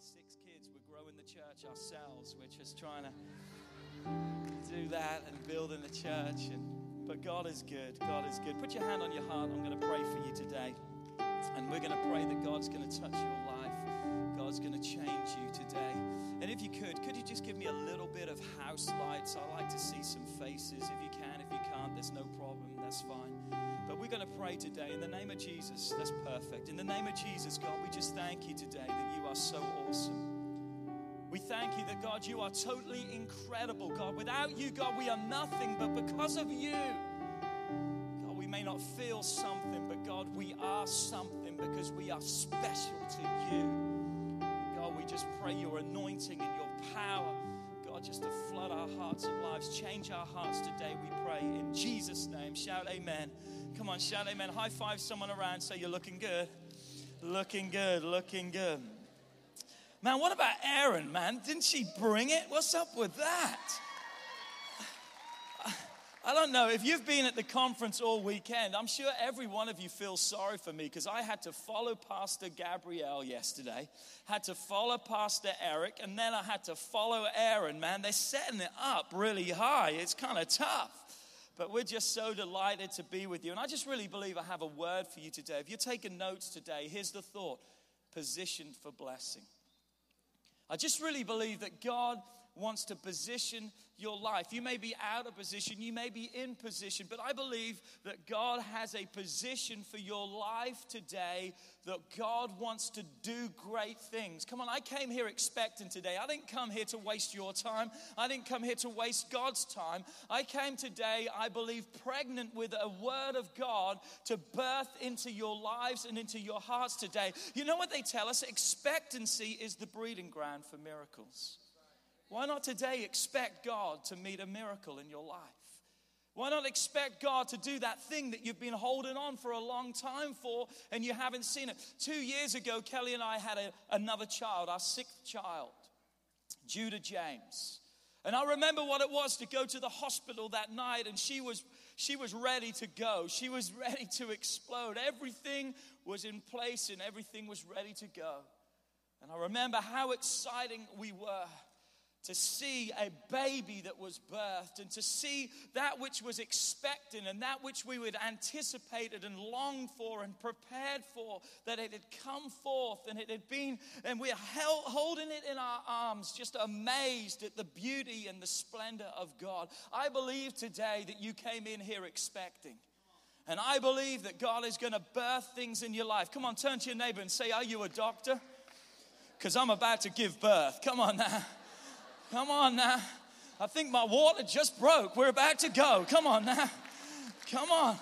six kids. We're growing the church ourselves. We're just trying to do that and building the church. And, but God is good. God is good. Put your hand on your heart. I'm going to pray for you today. And we're going to pray that God's going to touch your life. God's going to change you today. And if you could, could you just give me a little bit of house lights? I like to see some faces. If you can, if you can't, there's no problem. That's fine. But we're going to pray today in the name of Jesus. That's perfect. In the name of Jesus, God, we just thank you today are so awesome. We thank you that, God, you are totally incredible, God. Without you, God, we are nothing, but because of you, God, we may not feel something, but God, we are something because we are special to you. God, we just pray your anointing and your power, God, just to flood our hearts and lives. Change our hearts today, we pray. In Jesus' name, shout amen. Come on, shout amen. High five someone around, say you're looking good. Looking good, looking good. Man, what about Aaron, man? Didn't she bring it? What's up with that? I don't know. If you've been at the conference all weekend, I'm sure every one of you feels sorry for me because I had to follow Pastor Gabrielle yesterday, had to follow Pastor Eric, and then I had to follow Aaron, man. They're setting it up really high. It's kind of tough. But we're just so delighted to be with you. And I just really believe I have a word for you today. If you're taking notes today, here's the thought positioned for blessing. I just really believe that God wants to position your life. You may be out of position, you may be in position, but I believe that God has a position for your life today, that God wants to do great things. Come on, I came here expecting today. I didn't come here to waste your time, I didn't come here to waste God's time. I came today, I believe, pregnant with a word of God to birth into your lives and into your hearts today. You know what they tell us? Expectancy is the breeding ground for miracles. Why not today expect God to meet a miracle in your life? Why not expect God to do that thing that you've been holding on for a long time for and you haven't seen it? Two years ago, Kelly and I had a, another child, our sixth child, Judah James. And I remember what it was to go to the hospital that night, and she was, she was ready to go. She was ready to explode. Everything was in place and everything was ready to go. And I remember how exciting we were to see a baby that was birthed and to see that which was expected and that which we would anticipated and longed for and prepared for that it had come forth and it had been and we're held, holding it in our arms just amazed at the beauty and the splendor of god. I believe today that you came in here expecting and i believe that god is going to birth things in your life. Come on turn to your neighbor and say are you a doctor? Because i'm about to give birth. Come on now Come on now. I think my water just broke. We're about to go. Come on now. Come on.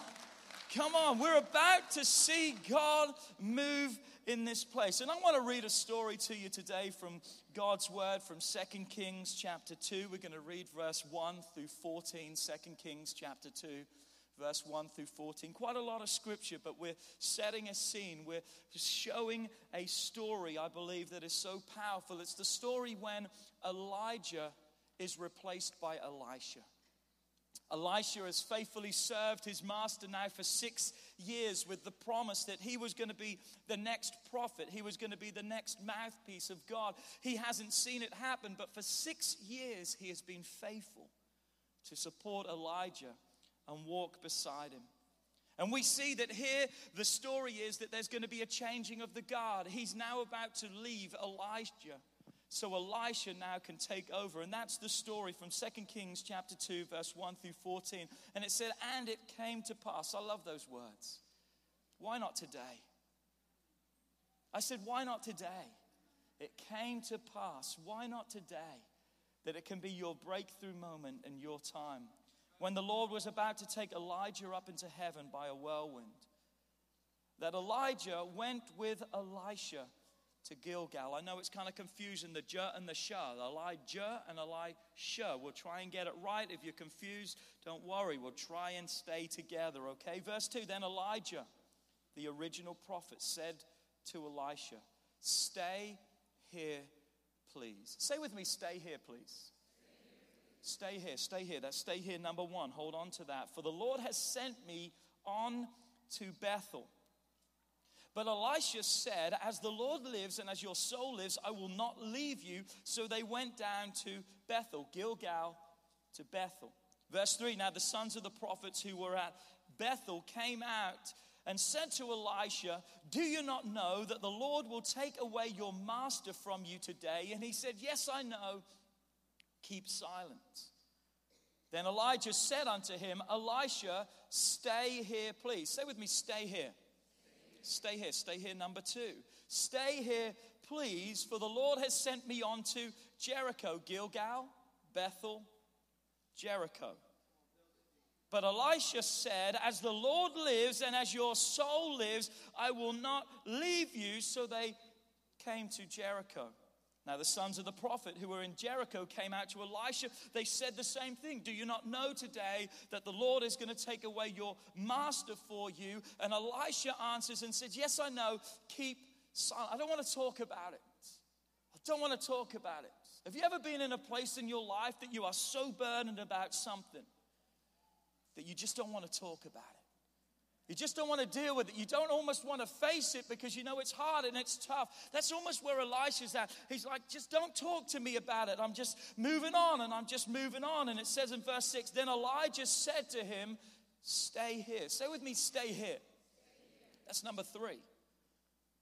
Come on. We're about to see God move in this place. And I want to read a story to you today from God's word from 2 Kings chapter 2. We're going to read verse 1 through 14, 2 Kings chapter 2 verse 1 through 14. Quite a lot of scripture, but we're setting a scene. We're showing a story, I believe, that is so powerful. It's the story when Elijah is replaced by Elisha. Elisha has faithfully served his master now for six years with the promise that he was going to be the next prophet. He was going to be the next mouthpiece of God. He hasn't seen it happen, but for six years he has been faithful to support Elijah and walk beside him. And we see that here the story is that there's going to be a changing of the guard. He's now about to leave Elijah. So Elisha now can take over. And that's the story from 2 Kings chapter 2, verse 1 through 14. And it said, And it came to pass. I love those words. Why not today? I said, Why not today? It came to pass. Why not today? That it can be your breakthrough moment and your time when the Lord was about to take Elijah up into heaven by a whirlwind. That Elijah went with Elisha to Gilgal. I know it's kind of confusing the J and the Shah, Elijah and Elisha. We'll try and get it right. If you're confused, don't worry. We'll try and stay together, okay? Verse 2 Then Elijah, the original prophet, said to Elisha, Stay here, please. Say with me, Stay here, please. Stay here, stay here. That's stay here, number one. Hold on to that. For the Lord has sent me on to Bethel. But Elisha said, As the Lord lives and as your soul lives, I will not leave you. So they went down to Bethel, Gilgal to Bethel. Verse 3 Now the sons of the prophets who were at Bethel came out and said to Elisha, Do you not know that the Lord will take away your master from you today? And he said, Yes, I know. Keep silent. Then Elijah said unto him, Elisha, stay here, please. Say with me, stay here. Stay here. Stay here, number two. Stay here, please, for the Lord has sent me on to Jericho, Gilgal, Bethel, Jericho. But Elisha said, As the Lord lives and as your soul lives, I will not leave you. So they came to Jericho. Now, the sons of the prophet who were in Jericho came out to Elisha. They said the same thing. Do you not know today that the Lord is going to take away your master for you? And Elisha answers and says, Yes, I know. Keep silent. I don't want to talk about it. I don't want to talk about it. Have you ever been in a place in your life that you are so burdened about something that you just don't want to talk about it? You just don't want to deal with it. You don't almost want to face it because you know it's hard and it's tough. That's almost where Elisha's at. He's like, just don't talk to me about it. I'm just moving on and I'm just moving on. And it says in verse 6 Then Elijah said to him, Stay here. Say with me, stay here. That's number three.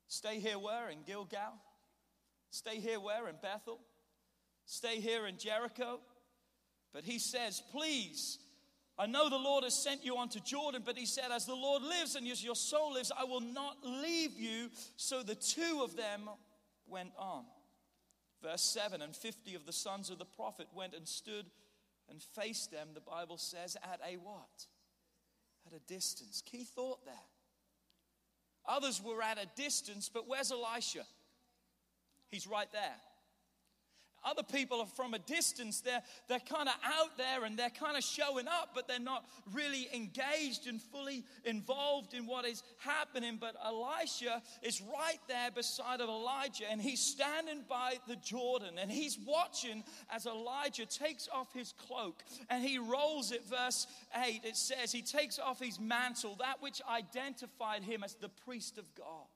Stay here where? In Gilgal? Stay here where? In Bethel? Stay here in Jericho? But he says, Please I know the Lord has sent you onto Jordan, but he said, As the Lord lives and as your soul lives, I will not leave you. So the two of them went on. Verse 7 And 50 of the sons of the prophet went and stood and faced them, the Bible says, at a what? At a distance. Key thought there. Others were at a distance, but where's Elisha? He's right there. Other people are from a distance. They're, they're kind of out there and they're kind of showing up, but they're not really engaged and fully involved in what is happening. But Elisha is right there beside of Elijah and he's standing by the Jordan and he's watching as Elijah takes off his cloak and he rolls it. Verse 8, it says, He takes off his mantle, that which identified him as the priest of God.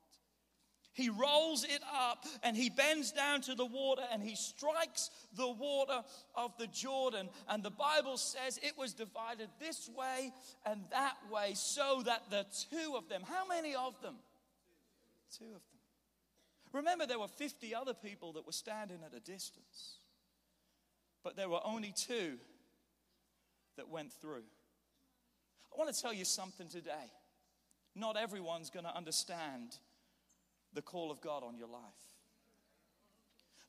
He rolls it up and he bends down to the water and he strikes the water of the Jordan. And the Bible says it was divided this way and that way so that the two of them, how many of them? Two of them. Remember, there were 50 other people that were standing at a distance, but there were only two that went through. I want to tell you something today. Not everyone's going to understand the call of God on your life.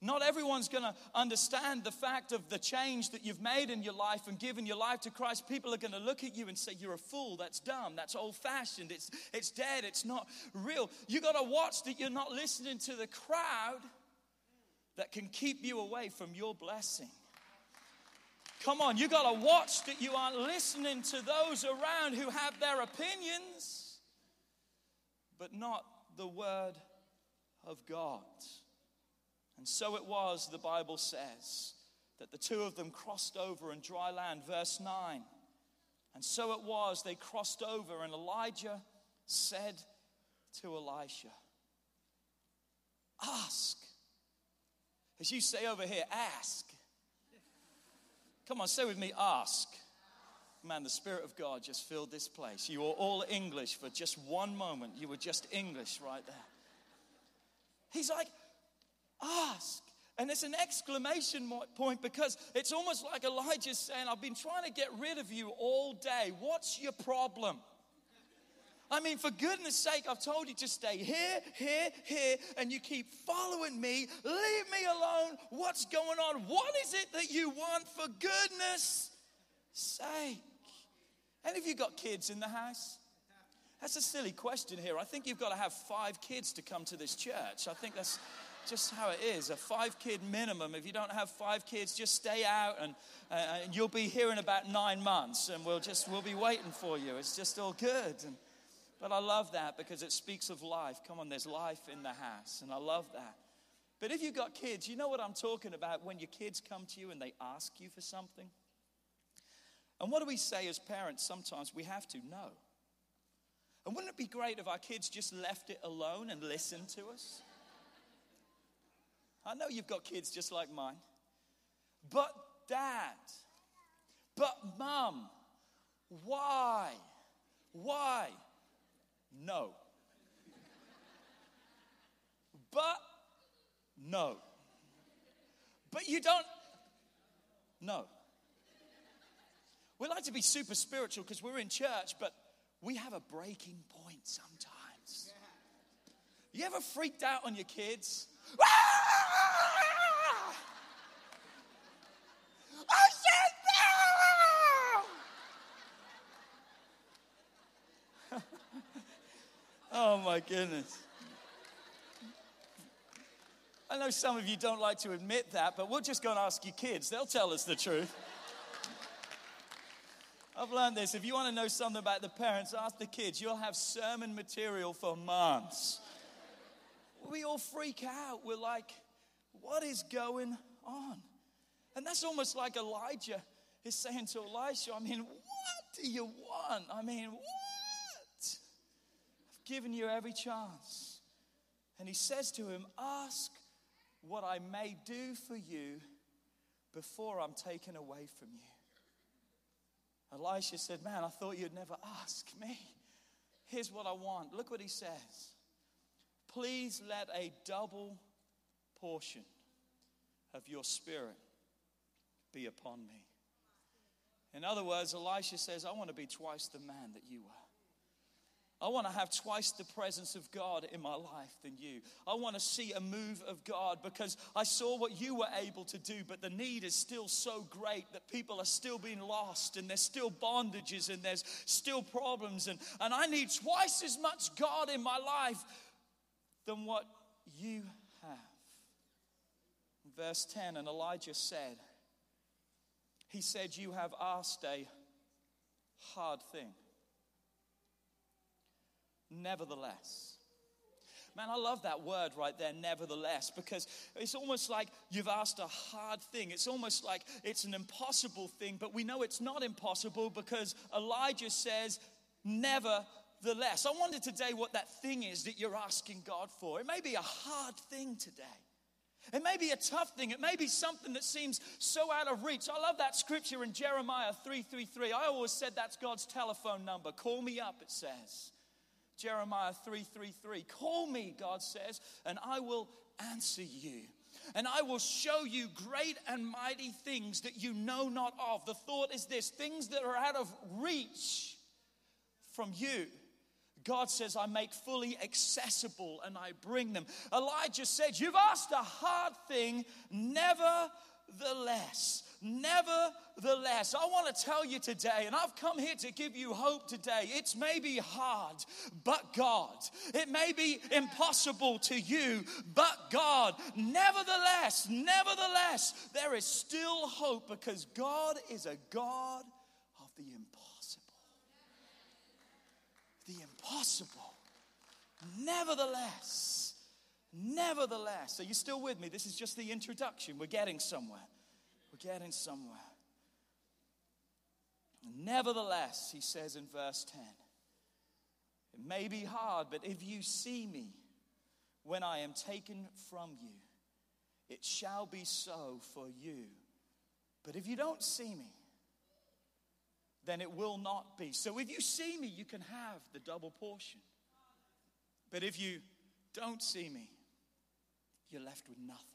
Not everyone's going to understand the fact of the change that you've made in your life and given your life to Christ. People are going to look at you and say, You're a fool. That's dumb. That's old fashioned. It's, it's dead. It's not real. You got to watch that you're not listening to the crowd that can keep you away from your blessing. Come on, you got to watch that you aren't listening to those around who have their opinions, but not the word of God. And so it was, the Bible says, that the two of them crossed over in dry land. Verse 9. And so it was, they crossed over, and Elijah said to Elisha, Ask. As you say over here, ask. Come on, say with me, ask. Man, the Spirit of God just filled this place. You were all English for just one moment. You were just English right there. He's like, ask. And it's an exclamation point because it's almost like Elijah's saying, I've been trying to get rid of you all day. What's your problem? I mean, for goodness sake, I've told you to stay here, here, here, and you keep following me. Leave me alone. What's going on? What is it that you want for goodness sake? Any of you got kids in the house? That's a silly question here. I think you've got to have five kids to come to this church. I think that's just how it is a five kid minimum. If you don't have five kids, just stay out and, uh, and you'll be here in about nine months and we'll just we'll be waiting for you. It's just all good. And, but I love that because it speaks of life. Come on, there's life in the house, and I love that. But if you've got kids, you no what I'm talking about when your kids come to you and they ask you for something? And what do we say as parents? Sometimes we have to know. And wouldn't it be great if our kids just left it alone and listened to us? I know you've got kids just like mine. But, dad, but, mum, why? Why? No. But, no. But you don't, no. We like to be super spiritual because we're in church, but we have a breaking point sometimes. You ever freaked out on your kids? Ah! No! oh my goodness. I know some of you don't like to admit that, but we'll just go and ask your kids. They'll tell us the truth. I've learned this. If you want to know something about the parents, ask the kids. You'll have sermon material for months. We all freak out. We're like, what is going on? And that's almost like Elijah is saying to Elisha, I mean, what do you want? I mean, what? I've given you every chance. And he says to him, Ask what I may do for you before I'm taken away from you. Elisha said, Man, I thought you'd never ask me. Here's what I want. Look what he says. Please let a double portion of your spirit be upon me. In other words, Elisha says, I want to be twice the man that you are. I want to have twice the presence of God in my life than you. I want to see a move of God because I saw what you were able to do, but the need is still so great that people are still being lost and there's still bondages and there's still problems. And, and I need twice as much God in my life than what you have. Verse 10 And Elijah said, He said, You have asked a hard thing nevertheless. Man, I love that word right there, nevertheless, because it's almost like you've asked a hard thing. It's almost like it's an impossible thing, but we know it's not impossible because Elijah says, nevertheless. I wonder today what that thing is that you're asking God for. It may be a hard thing today. It may be a tough thing. It may be something that seems so out of reach. I love that scripture in Jeremiah 333. I always said that's God's telephone number. Call me up, it says. Jeremiah 3:33. Call me, God says, and I will answer you. And I will show you great and mighty things that you know not of. The thought is this things that are out of reach from you. God says, I make fully accessible and I bring them. Elijah said, You've asked a hard thing, nevertheless. Nevertheless, I want to tell you today, and I've come here to give you hope today. It's maybe hard, but God. It may be impossible to you, but God. Nevertheless, nevertheless, there is still hope because God is a God of the impossible. The impossible. Nevertheless, nevertheless. Are you still with me? This is just the introduction. We're getting somewhere getting somewhere. Nevertheless, he says in verse 10, it may be hard, but if you see me when I am taken from you, it shall be so for you. But if you don't see me, then it will not be. So if you see me, you can have the double portion. But if you don't see me, you're left with nothing.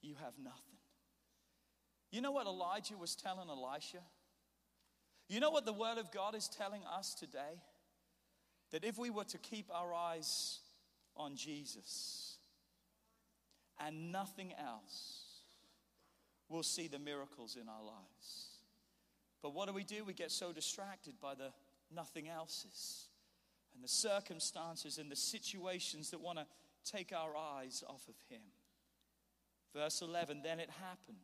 You have nothing. You know what Elijah was telling Elisha? You know what the Word of God is telling us today? That if we were to keep our eyes on Jesus and nothing else, we'll see the miracles in our lives. But what do we do? We get so distracted by the nothing else's and the circumstances and the situations that want to take our eyes off of Him. Verse 11 Then it happened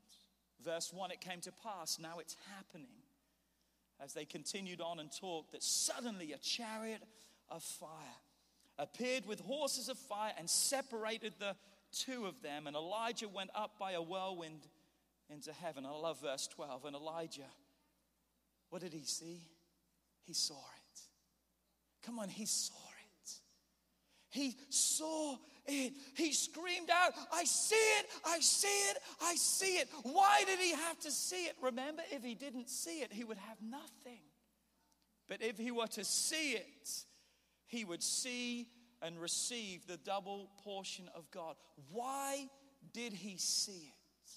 Verse 1 it came to pass, now it's happening. As they continued on and talked, that suddenly a chariot of fire appeared with horses of fire and separated the two of them. And Elijah went up by a whirlwind into heaven. I love verse 12. And Elijah, what did he see? He saw it. Come on, he saw it. He saw He screamed out, I see it, I see it, I see it. Why did he have to see it? Remember, if he didn't see it, he would have nothing. But if he were to see it, he would see and receive the double portion of God. Why did he see it?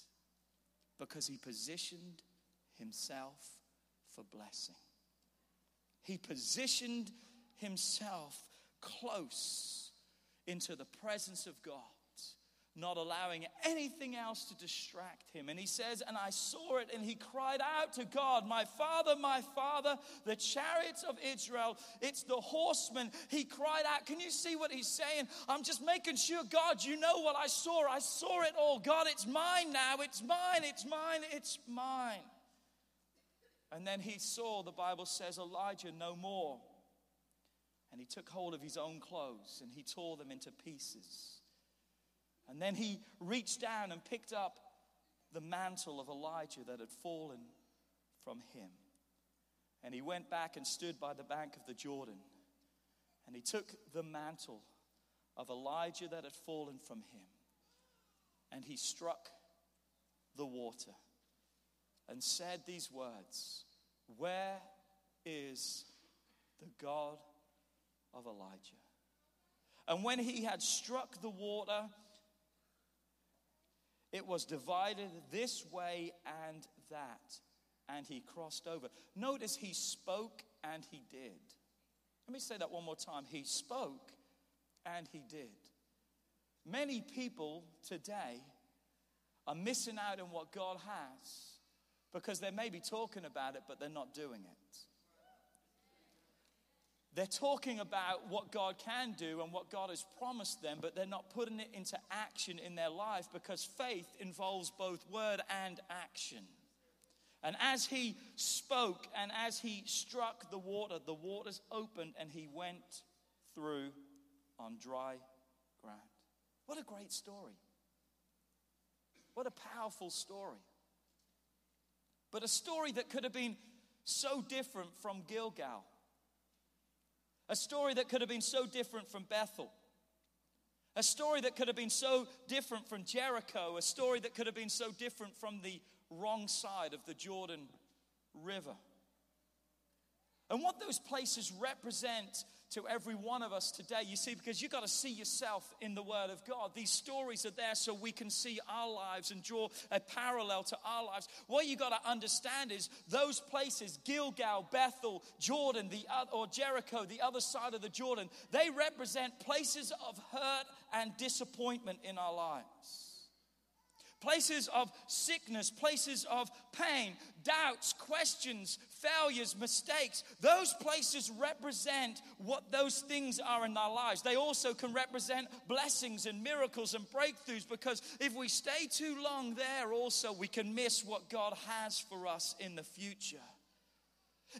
Because he positioned himself for blessing. He positioned himself close into the presence of God not allowing anything else to distract him. And he says, And I saw it, and he cried out to God, My father, my father, the chariots of Israel, it's the horsemen. He cried out. Can you see what he's saying? I'm just making sure, God, you know what I saw. I saw it all. God, it's mine now. It's mine, it's mine, it's mine. And then he saw, the Bible says, Elijah no more. And he took hold of his own clothes and he tore them into pieces. And then he reached down and picked up the mantle of Elijah that had fallen from him. And he went back and stood by the bank of the Jordan. And he took the mantle of Elijah that had fallen from him. And he struck the water and said these words Where is the God of Elijah? And when he had struck the water, it was divided this way and that, and he crossed over. Notice he spoke and he did. Let me say that one more time. He spoke and he did. Many people today are missing out on what God has because they may be talking about it, but they're not doing it. They're talking about what God can do and what God has promised them, but they're not putting it into action in their life because faith involves both word and action. And as he spoke and as he struck the water, the waters opened and he went through on dry ground. What a great story! What a powerful story. But a story that could have been so different from Gilgal. A story that could have been so different from Bethel. A story that could have been so different from Jericho. A story that could have been so different from the wrong side of the Jordan River. And what those places represent to every one of us today. You see, because you've got to see yourself in the Word of God. These stories are there so we can see our lives and draw a parallel to our lives. What you've got to understand is those places, Gilgal, Bethel, Jordan, the or Jericho, the other side of the Jordan, they represent places of hurt and disappointment in our lives places of sickness, places of pain, doubts, questions, failures, mistakes. Those places represent what those things are in our lives. They also can represent blessings and miracles and breakthroughs because if we stay too long there, also, we can miss what God has for us in the future.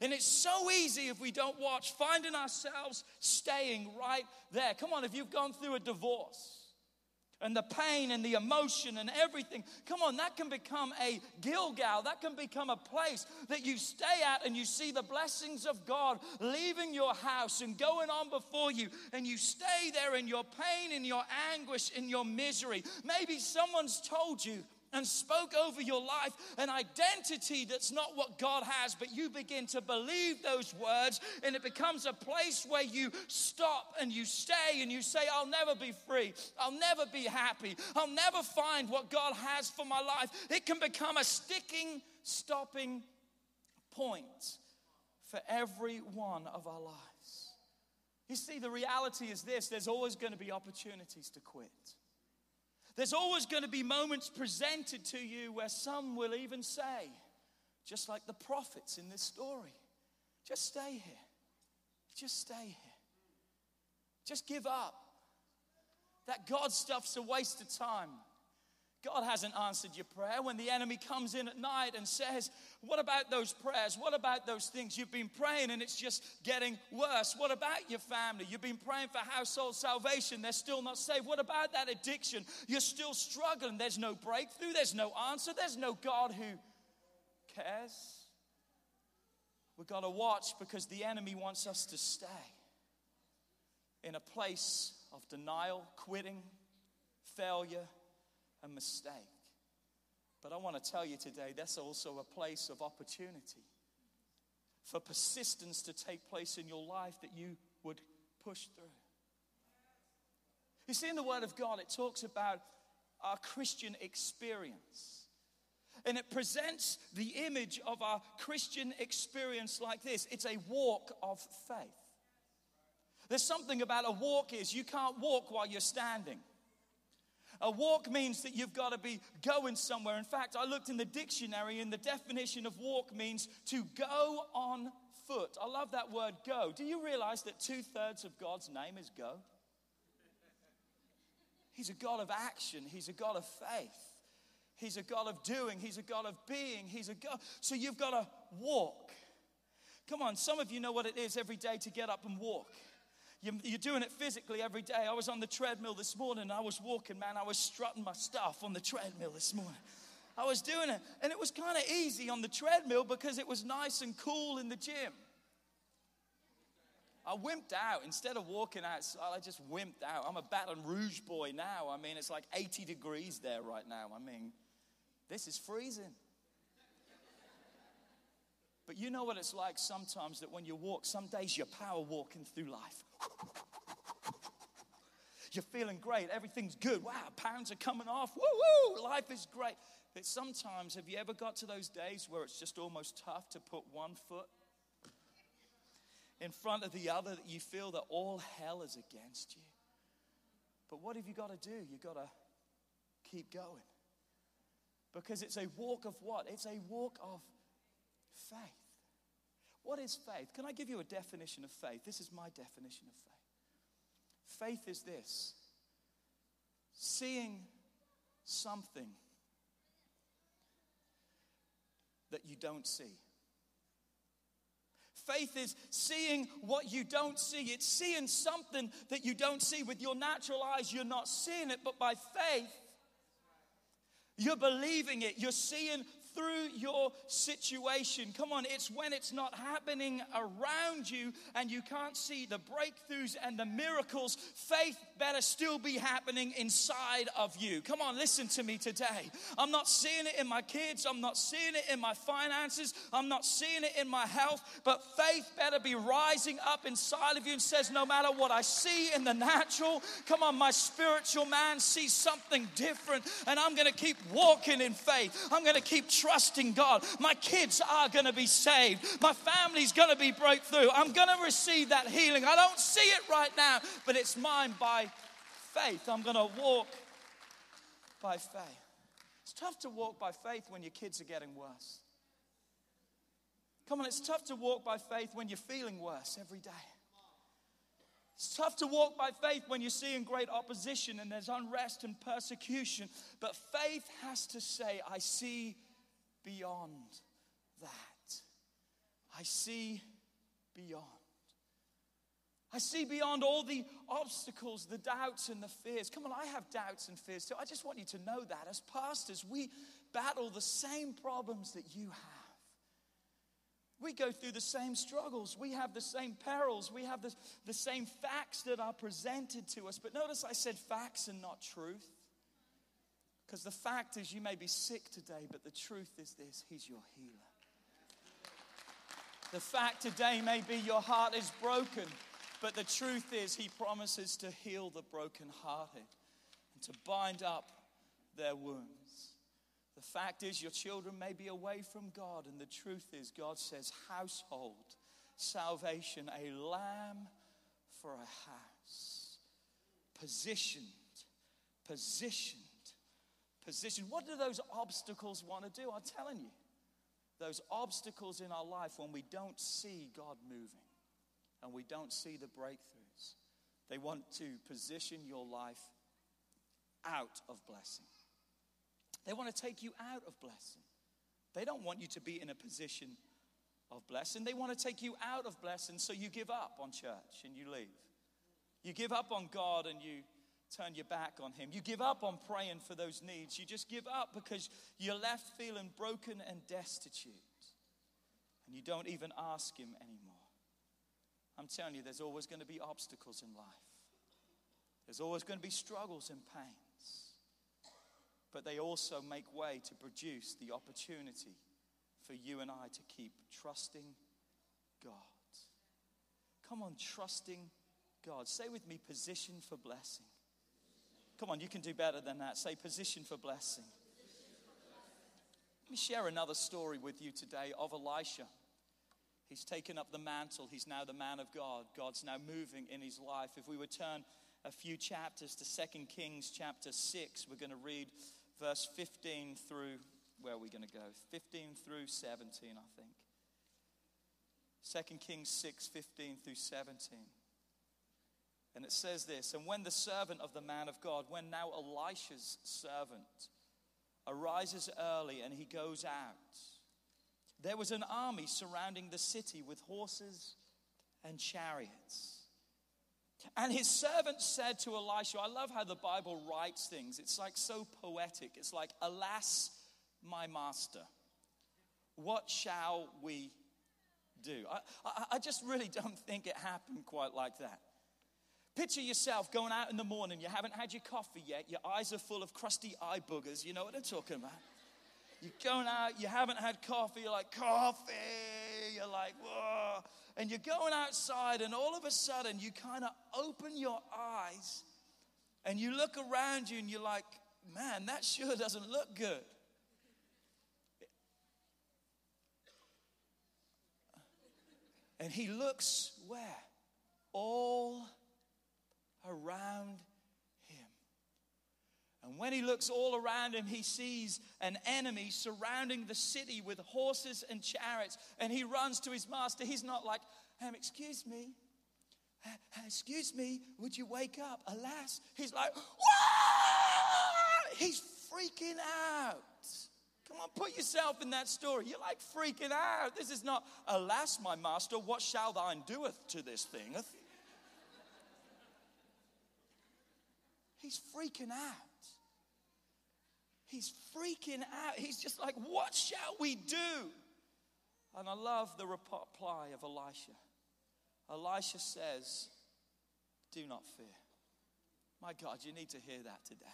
And it's so easy if we don't watch, finding ourselves staying right there. Come on, if you've gone through a divorce, and the pain and the emotion and everything. Come on, that can become a Gilgal. That can become a place that you stay at and you see the blessings of God leaving your house and going on before you. And you stay there in your pain, in your anguish, in your misery. Maybe someone's told you, and spoke over your life an identity that's not what God has, but you begin to believe those words, and it becomes a place where you stop and you stay and you say, I'll never be free, I'll never be happy, I'll never find what God has for my life. It can become a sticking, stopping point for every one of our lives. You see, the reality is this there's always going to be opportunities to quit. There's always going to be moments presented to you where some will even say, just like the prophets in this story, just stay here. Just stay here. Just give up. That God stuff's a waste of time. God hasn't answered your prayer. When the enemy comes in at night and says, What about those prayers? What about those things you've been praying and it's just getting worse? What about your family? You've been praying for household salvation, they're still not saved. What about that addiction? You're still struggling. There's no breakthrough, there's no answer, there's no God who cares. We've got to watch because the enemy wants us to stay. in a place of denial, quitting, failure, and mistake. But I want to tell you today, that's also a place of opportunity for persistence to take place in your life that you would push through. You see, in the Word of God, it talks about our Christian experience. And it presents the image of our Christian experience like this it's a walk of faith. There's something about a walk is you can't walk while you're standing. A walk means that you've got to be going somewhere. In fact, I looked in the dictionary and the definition of walk means to go on foot. I love that word go. Do you realize that two thirds of God's name is go? He's a God of action, He's a God of faith. He's a God of doing. He's a God of being. He's a God. So you've got to walk. Come on, some of you know what it is every day to get up and walk. You're doing it physically every day. I was on the treadmill this morning. I was walking, man. I was strutting my stuff on the treadmill this morning. I was doing it. And it was kind of easy on the treadmill because it was nice and cool in the gym. I wimped out. Instead of walking outside, I just wimped out. I'm a Baton Rouge boy now. I mean, it's like 80 degrees there right now. I mean, this is freezing. But you know what it's like sometimes that when you walk, some days you're power walking through life. You're feeling great. Everything's good. Wow, pounds are coming off. Woo woo, life is great. But sometimes, have you ever got to those days where it's just almost tough to put one foot in front of the other that you feel that all hell is against you? But what have you got to do? You've got to keep going. Because it's a walk of what? It's a walk of faith. What is faith? Can I give you a definition of faith? This is my definition of faith. Faith is this seeing something that you don't see. Faith is seeing what you don't see. It's seeing something that you don't see. With your natural eyes, you're not seeing it, but by faith, you're believing it. You're seeing through your situation. Come on, it's when it's not happening around you and you can't see the breakthroughs and the miracles. Faith better still be happening inside of you. Come on, listen to me today. I'm not seeing it in my kids, I'm not seeing it in my finances, I'm not seeing it in my health, but faith better be rising up inside of you and says, No matter what I see in the natural, come on, my spiritual man sees something different, and I'm gonna keep walking in faith. I'm gonna keep trusting God. My kids are going to be saved. My family's going to be breakthrough. I'm going to receive that healing. I don't see it right now, but it's mine by faith. I'm going to walk by faith. It's tough to walk by faith when your kids are getting worse. Come on, it's tough to walk by faith when you're feeling worse every day. It's tough to walk by faith when you're seeing great opposition and there's unrest and persecution. But faith has to say, I see beyond that. I see beyond. I see beyond all the obstacles, the doubts, and the fears. Come on, I have doubts and fears too. I just want you to know that as pastors, we battle the same problems that you have. We go through the same struggles. We have the same perils. We have the, the same facts that are presented to us. But notice I said facts and not truth. Because the fact is, you may be sick today, but the truth is this He's your healer. The fact today may be your heart is broken, but the truth is, He promises to heal the brokenhearted and to bind up their wounds. The fact is, your children may be away from God, and the truth is, God says, household, salvation, a lamb for a house. Positioned, positioned position. What do those obstacles want to do? I'm telling you, those obstacles in our life when we don't see God moving and we don't see the breakthroughs, they want to position your life out of blessing. They want to take you out of blessing. They don't want you to be in a position of blessing. They want to take you out of blessing so you give up on church and you leave. You give up on God and you turn your back on Him. You give up on praying for those needs. You just give up because you're left feeling broken and destitute. And you don't even ask Him anymore. I'm telling you, there's always going to be obstacles in life. There's always going to be struggles and pains, but they also make way to produce the opportunity for you and I to keep trusting God. Come on, trusting God. Say with me, position for blessing. Come on, you can do better than that. Say, position for blessing. Let me share another story with you today of Elisha. He's taken up the mantle. He's now the man of God. God's now moving in his life. If we would turn a few chapters to 2 Kings chapter 6, we're going to read verse 15 through, where are we going to go? 15 through 17, I think. 2 Kings 6, 15 through 17. And it says this And when the servant of the man of God, when now Elisha's servant, arises early and he goes out, there was an army surrounding the city with horses and chariots. And his servant said to Elisha, I love how the Bible writes things. It's like so poetic. It's like, Alas, my master, what shall we do? I, I, I just really don't think it happened quite like that. Picture yourself going out in the morning, you haven't had your coffee yet, your eyes are full of crusty eye boogers. You know what I'm talking about? You're going out, you haven't had coffee, you're like, coffee. You're like, whoa. And you're going outside, and all of a sudden, you kind of open your eyes and you look around you and you're like, man, that sure doesn't look good. And he looks where? All around him. And when he looks all around him, he sees an enemy surrounding the city with horses and chariots. And he runs to his master. He's not like, um, Excuse me, uh, excuse me, would you wake up? Alas, he's like, Wah! He's freaking out. Come on, put yourself in that story. You're like freaking out. This is not, alas, my master, what shall thine doeth to this thing? He's freaking out. He's freaking out. He's just like, What shall we do? And I love the reply of Elisha. Elisha says, Do not fear. My God, you need to hear that today.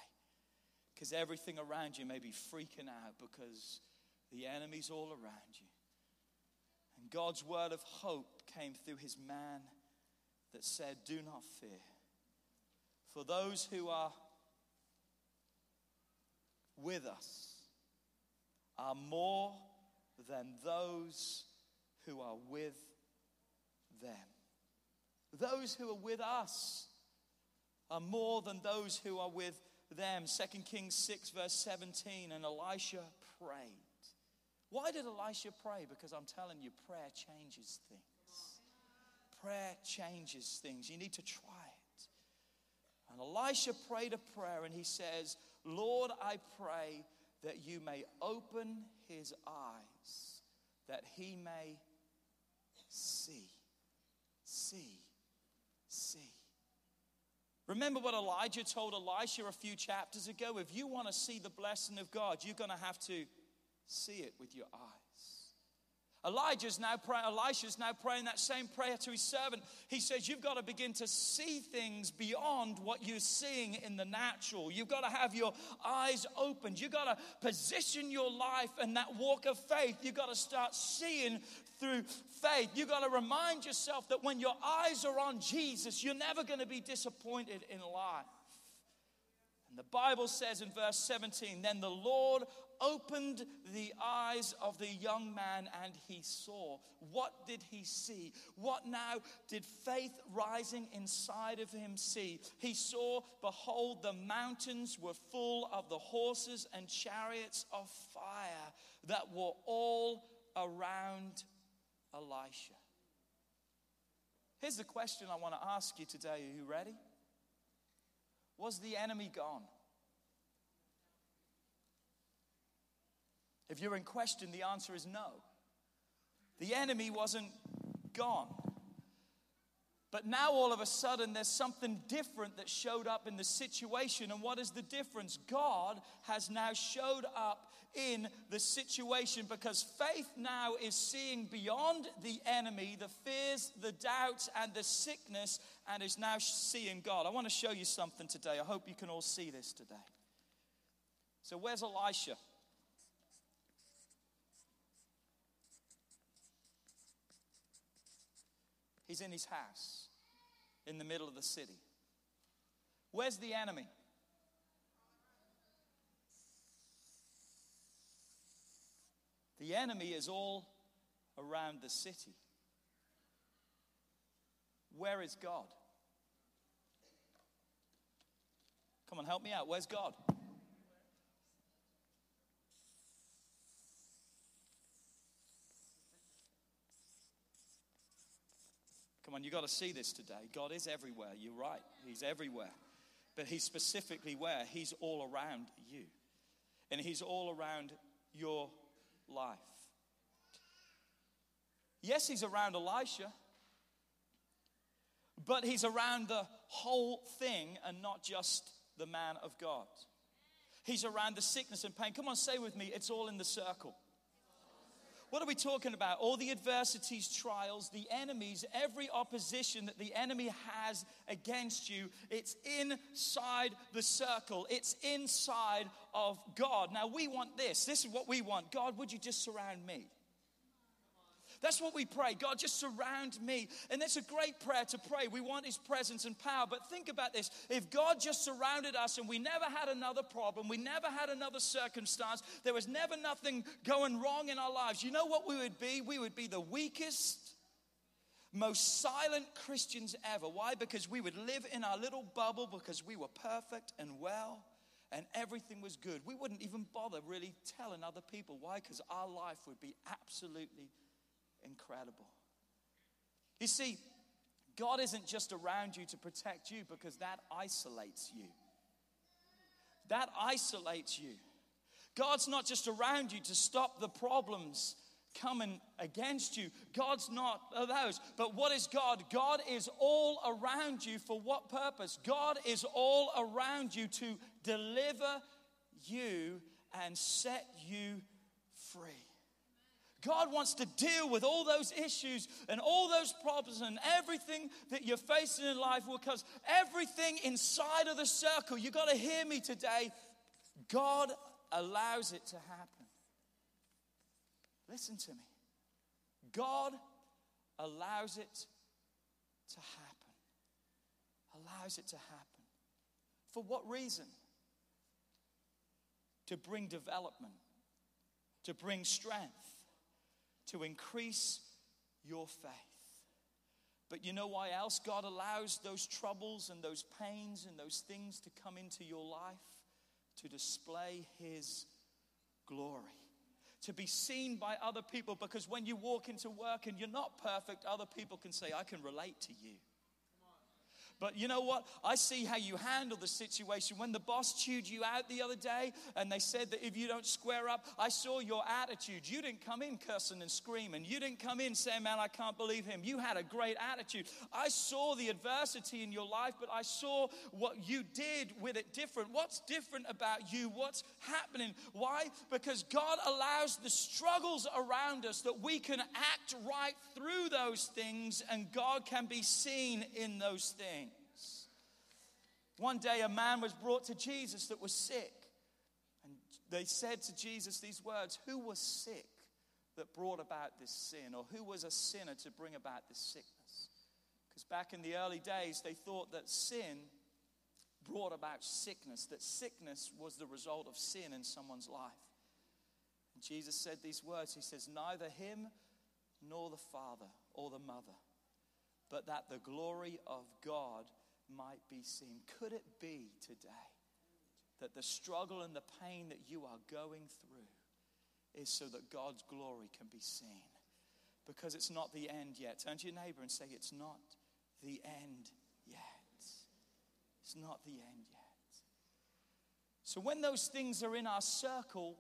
Because everything around you may be freaking out because the enemy's all around you. And God's word of hope came through his man that said, Do not fear. For those who are with us are more than those who are with them. Those who are with us are more than those who are with them. 2 Kings 6, verse 17. And Elisha prayed. Why did Elisha pray? Because I'm telling you, prayer changes things. Prayer changes things. You need to try. And Elisha prayed a prayer and he says, Lord, I pray that you may open his eyes, that he may see, see, see. Remember what Elijah told Elisha a few chapters ago? If you want to see the blessing of God, you're going to have to see it with your eyes. Elijah's now praying, Elisha's now praying that same prayer to his servant. He says, You've got to begin to see things beyond what you're seeing in the natural. You've got to have your eyes opened. You've got to position your life in that walk of faith. You've got to start seeing through faith. You've got to remind yourself that when your eyes are on Jesus, you're never going to be disappointed in life. And the Bible says in verse 17, Then the Lord opened the eyes of the young man and he saw. What did he see? What now did faith rising inside of him see? He saw, behold, the mountains were full of the horses and chariots of fire that were all around Elisha. Here's the question I want to ask you today. Are you ready? Was the enemy gone? If you're in question, the answer is no. The enemy wasn't gone. But now all of a sudden, there's something different that showed up in the situation. And what is the difference? God has now showed up in the situation because faith now is seeing beyond the enemy, the fears, the doubts, and the sickness, and is now seeing God. I want to show you something today. I hope you can all see this today. So, where's Elisha? He's in his house in the middle of the city. Where's the enemy? The enemy is all around the city. Where is God? Come on, help me out. Where's God? Come on, you've got to see this today. God is everywhere. You're right. He's everywhere. But He's specifically where? He's all around you. And He's all around your life. Yes, He's around Elisha, but He's around the whole thing and not just the man of God. He's around the sickness and pain. Come on, say with me, it's all in the circle. What are we talking about? All the adversities, trials, the enemies, every opposition that the enemy has against you, it's inside the circle. It's inside of God. Now, we want this. This is what we want. God, would you just surround me? That's what we pray. God, just surround me. And that's a great prayer to pray. We want His presence and power. But think about this if God just surrounded us and we never had another problem, we never had another circumstance, there was never nothing going wrong in our lives, you know what we would be? We would be the weakest, most silent Christians ever. Why? Because we would live in our little bubble because we were perfect and well and everything was good. We wouldn't even bother really telling other people. Why? Because our life would be absolutely incredible. You see, God isn't just around you to protect you because that isolates you. That isolates you. God's not just around you to stop the problems coming against you. God's not those. But what is God? God is all around you for what purpose? God is all around you to deliver you and set you free. God wants to deal with all those issues and all those problems and everything that you're facing in life because everything inside of the circle, you got to hear me today, God allows it to happen. Listen to me. God allows it to happen. Allows it to happen. For what reason? To bring development, to bring strength to increase your faith. But you know why else God allows those troubles and those pains and those things to come into your life? To display His glory. To be seen by other people because when you walk into work and you're not perfect, other people can say, I can relate to you. But you know what? I see how you handle the situation. When the boss chewed you out the other day and they said that if you don't square up, I saw your attitude. You didn't come in cursing and screaming. You didn't come in saying, Man, I can't believe him. You had a great attitude. I saw the adversity in your life, but I saw what you did with it different. What's different about you? What's happening? Why? Because God allows the struggles around us that we can act right through those things and God can be seen in those things. One day, a man was brought to Jesus that was sick. And they said to Jesus these words Who was sick that brought about this sin? Or who was a sinner to bring about this sickness? Because back in the early days, they thought that sin brought about sickness, that sickness was the result of sin in someone's life. And Jesus said these words He says, Neither him nor the father or the mother, but that the glory of God might be seen. Could it be today that the struggle and the pain that you are going through is so that God's glory can be seen? Because it's not the end yet. Turn to your neighbor and say, It's not the end yet. It's not the end yet. So when those things are in our circle,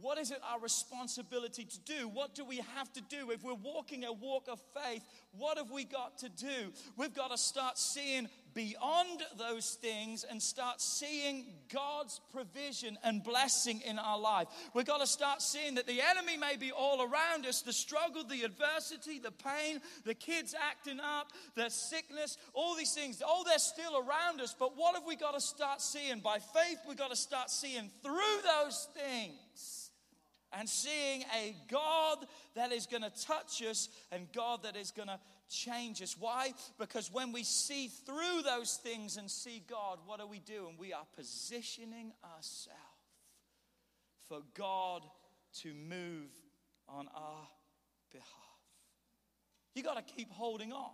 what is it our responsibility to do? What do we have to do? If we're walking a walk of faith, what have we got to do? We've got to start seeing beyond those things and start seeing God's provision and blessing in our life. We've got to start seeing that the enemy may be all around us the struggle, the adversity, the pain, the kids acting up, the sickness, all these things. Oh, they're still around us. But what have we got to start seeing? By faith, we've got to start seeing through those things and seeing a God that is going to touch us and God that is going to change us. Why? Because when we see through those things and see God, what are we doing? We are positioning ourselves for God to move on our behalf. You got to keep holding on.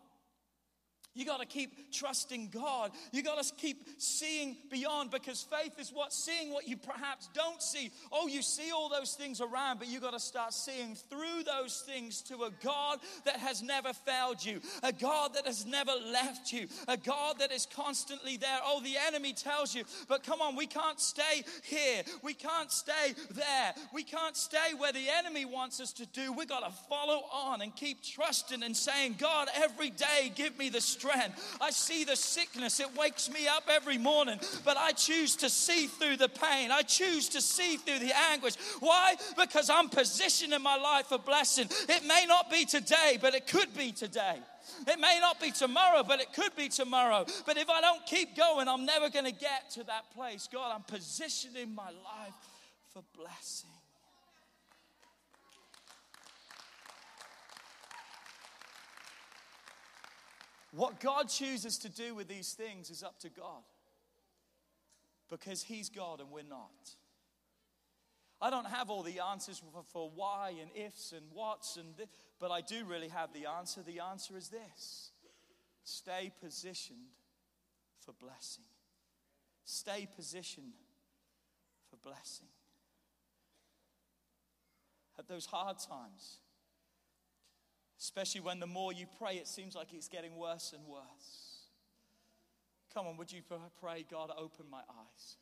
You got to keep trusting God. You got to keep seeing beyond because faith is what seeing what you perhaps don't see. Oh, you see all those things around, but you got to start seeing through those things to a God that has never failed you, a God that has never left you, a God that is constantly there. Oh, the enemy tells you, but come on, we can't stay here. We can't stay there. We can't stay where the enemy wants us to do. We got to follow on and keep trusting and saying, God, every day give me the strength I see the sickness, it wakes me up every morning, but I choose to see through the pain. I choose to see through the anguish. Why? Because I'm positioning my life for blessing. It may not be today, but it could be today. It may not be tomorrow, but it could be tomorrow. But if I don't keep going, I'm never going to get to that place. God, I'm positioning my life for blessing. What God chooses to do with these things is up to God because He's God and we're not. I don't have all the answers for, why and ifs and whats, and but I do really have the answer. The answer is this stay positioned for blessing. Stay positioned for blessing. At those hard times, Especially when the more you pray, it seems like it's getting worse and worse. Come on, would you pray, God, open my eyes?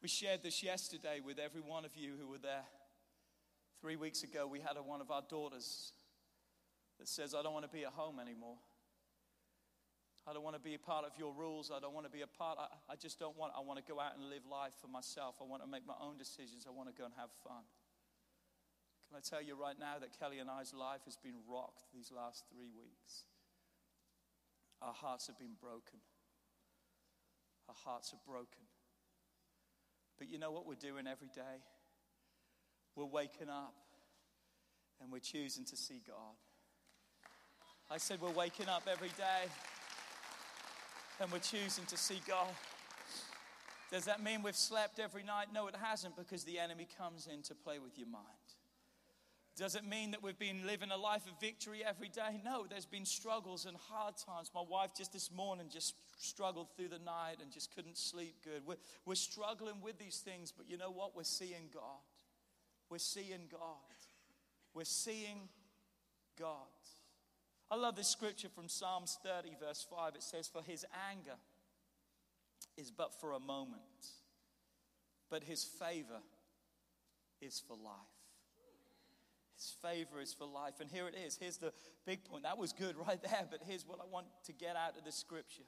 We shared this yesterday with every one of you who were there. Three weeks ago, we had a, one of our daughters that says, I don't want to be at home anymore. I don't want to be a part of your rules. I don't want to be a part. I, I just don't want. I want to go out and live life for myself. I want to make my own decisions. I want to go and have fun. Can I tell you right now that Kelly and I's life has been rocked these last three weeks? Our hearts have been broken. Our hearts are broken. But you know what we're doing every day? We're waking up and we're choosing to see God. I said, we're waking up every day and we're choosing to see God. Does that mean we've slept every night? No, it hasn't because the enemy comes in to play with your mind. Does it mean that we've been living a life of victory every day? No, there's been struggles and hard times. My wife just this morning just struggled through the night and just couldn't sleep good. We're, we're struggling with these things, but you know what? We're seeing God. We're seeing God. We're seeing God. I love this scripture from Psalms 30, verse 5. It says, For his anger is but for a moment, but his favor is for life. His favor is for life. And here it is. Here's the big point. That was good right there, but here's what I want to get out of this scripture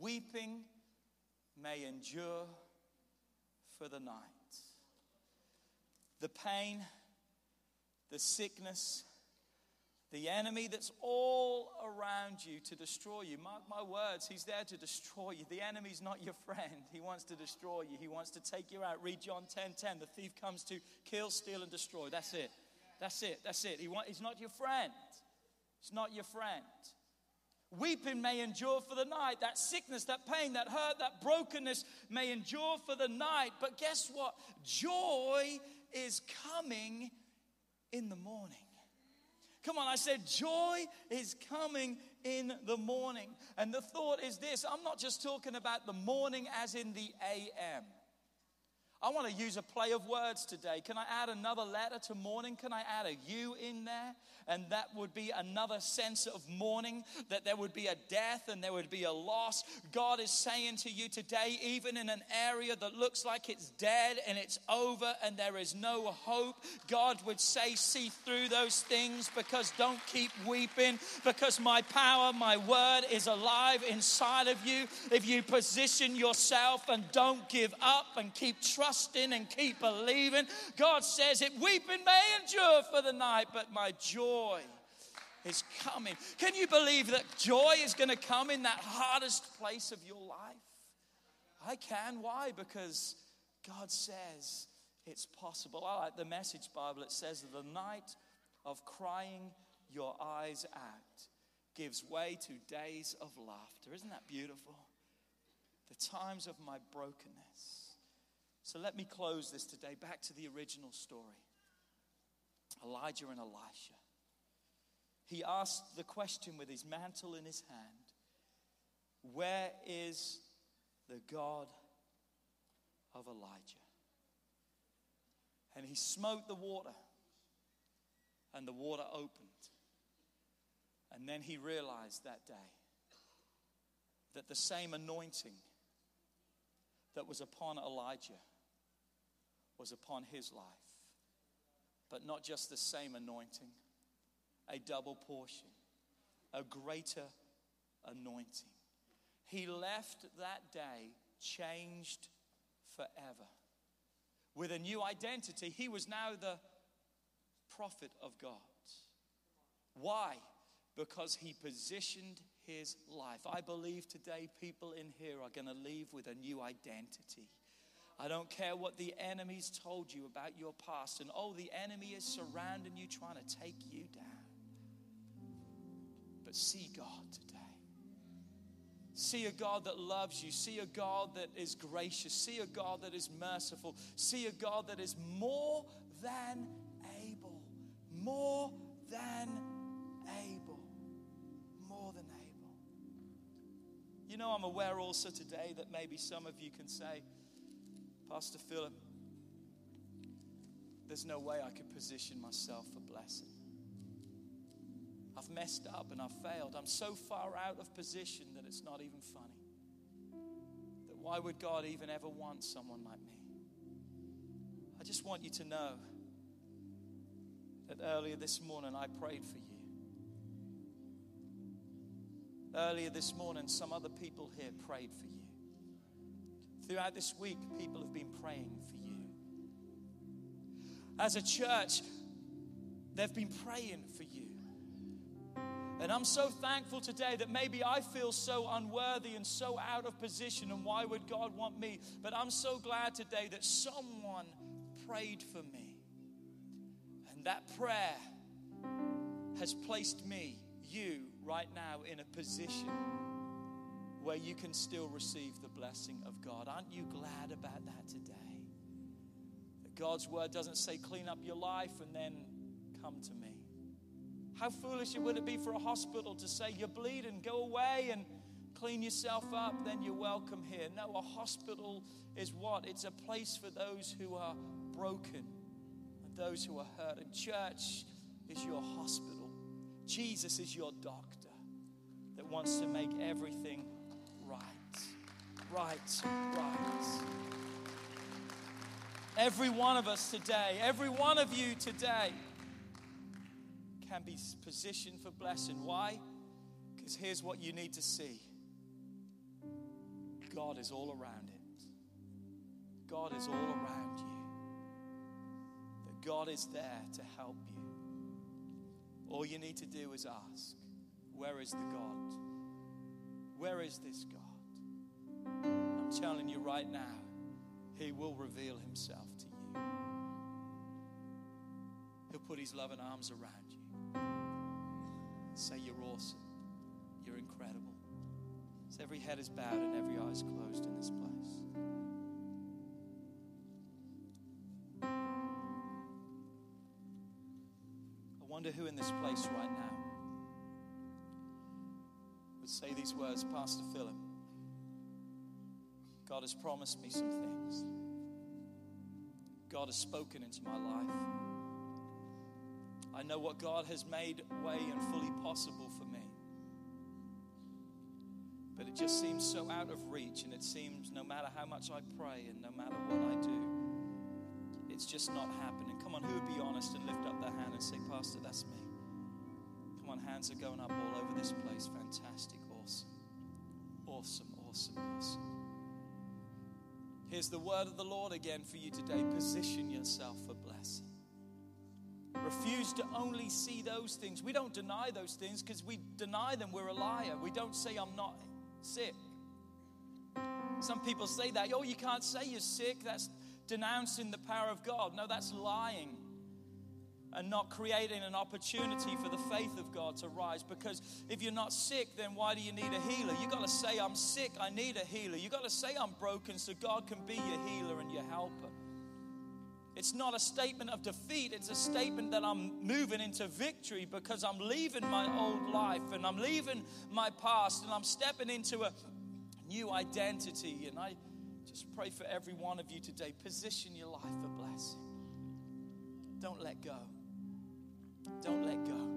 Weeping may endure for the night. The pain, the sickness, the enemy that's all around you to destroy you. Mark my words, he's there to destroy you. The enemy's not your friend. He wants to destroy you. He wants to take you out. Read John 10 10. The thief comes to kill, steal, and destroy. That's it. That's it. That's it. He want, he's not your friend. He's not your friend. Weeping may endure for the night. That sickness, that pain, that hurt, that brokenness may endure for the night. But guess what? Joy is coming in the morning. Come on, I said, joy is coming in the morning. And the thought is this I'm not just talking about the morning as in the AM. I want to use a play of words today. Can I add another letter to mourning? Can I add a you in there? And that would be another sense of mourning, that there would be a death and there would be a loss. God is saying to you today, even in an area that looks like it's dead and it's over and there is no hope, God would say, See through those things because don't keep weeping, because my power, my word is alive inside of you. If you position yourself and don't give up and keep trusting and keep believing, God says it weeping may endure for the night, but my joy is coming. Can you believe that joy is going to come in that hardest place of your life? I can. Why? Because God says it's possible. I like the message Bible. It says, The night of crying your eyes out gives way to days of laughter. Isn't that beautiful? The times of my brokenness. So let me close this today back to the original story Elijah and Elisha. He asked the question with his mantle in his hand Where is the God of Elijah? And he smote the water, and the water opened. And then he realized that day that the same anointing that was upon Elijah was upon his life. But not just the same anointing, a double portion, a greater anointing. He left that day changed forever. With a new identity, he was now the prophet of God. Why? Because he positioned his life. I believe today people in here are going to leave with a new identity. I don't care what the enemy's told you about your past, and oh, the enemy is surrounding you, trying to take you down. But see God today. See a God that loves you. See a God that is gracious. See a God that is merciful. See a God that is more than able. More than able. More than able. You know, I'm aware also today that maybe some of you can say, Pastor Philip, there's no way I could position myself for blessing. I've messed up and I've failed. I'm so far out of position that it's not even funny. That why would God even ever want someone like me? I just want you to know that earlier this morning I prayed for you. Earlier this morning, some other people here prayed for you. Throughout this week, people have been praying for you. As a church, they've been praying for you. And I'm so thankful today that maybe I feel so unworthy and so out of position, and why would God want me? But I'm so glad today that someone prayed for me. And that prayer has placed me, you, right now in a position where you can still receive the blessing of God. Aren't you glad about that today? That God's word doesn't say clean up your life and then come to me. How foolish it would it be for a hospital to say, You're bleeding, go away and clean yourself up, then you're welcome here. No, a hospital is what? It's a place for those who are broken and those who are hurt. And church is your hospital. Jesus is your doctor that wants to make everything. Right, right. Every one of us today, every one of you today can be positioned for blessing. Why? Because here's what you need to see God is all around it, God is all around you. That God is there to help you. All you need to do is ask, Where is the God? Where is this God? I'm telling you right now, He will reveal Himself to you. He'll put His loving arms around you. Say, You're awesome. You're incredible. So every head is bowed and every eye is closed in this place. I wonder who in this place right now would say these words, Pastor Philip. God has promised me some things. God has spoken into my life. I know what God has made way and fully possible for me. But it just seems so out of reach, and it seems no matter how much I pray and no matter what I do, it's just not happening. Come on, who would be honest and lift up their hand and say, Pastor, that's me. Come on, hands are going up all over this place. Fantastic, awesome. Awesome, awesome, awesome. Here's the word of the Lord again for you today. Position yourself for blessing. Refuse to only see those things. We don't deny those things because we deny them, we're a liar. We don't say, I'm not sick. Some people say that. Oh, you can't say you're sick. That's denouncing the power of God. No, that's lying and not creating an opportunity for the faith of God to rise. Because if you're not sick, then why do you need a healer? You got to say, I'm sick, I need a healer. You got to say, I'm broken, so God can be your healer and your helper. It's not a statement of defeat, it's a statement that I'm moving into victory because I'm leaving my old life and I'm leaving my past and I'm stepping into a new identity. And I just pray for every one of you today position your life for blessing. Don't let go. Don't let go.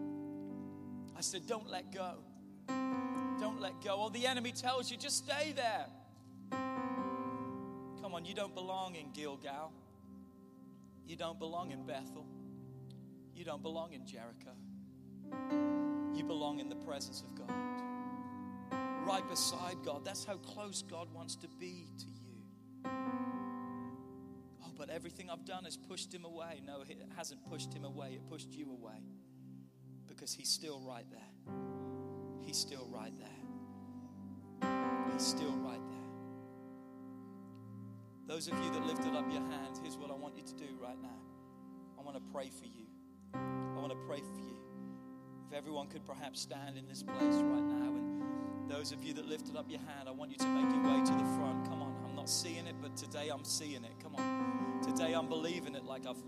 I said, Don't let go. Don't let go. Or the enemy tells you, just stay there. Come on, you don't belong in Gilgal. You don't belong in Bethel. You don't belong in Jericho. You belong in the presence of God. Right beside God. That's how close God wants to be to you. Everything I've done has pushed him away. No, it hasn't pushed him away, it pushed you away. Because he's still right there. He's still right there. He's still right there. Those of you that lifted up your hands, here's what I want you to do right now. I want to pray for you. I want to pray for you. If everyone could perhaps stand in this place right now, and those of you that lifted up your hand, I want you to make your way to the front. Come not seeing it, but today I'm seeing it. Come on. Today I'm believing it like I've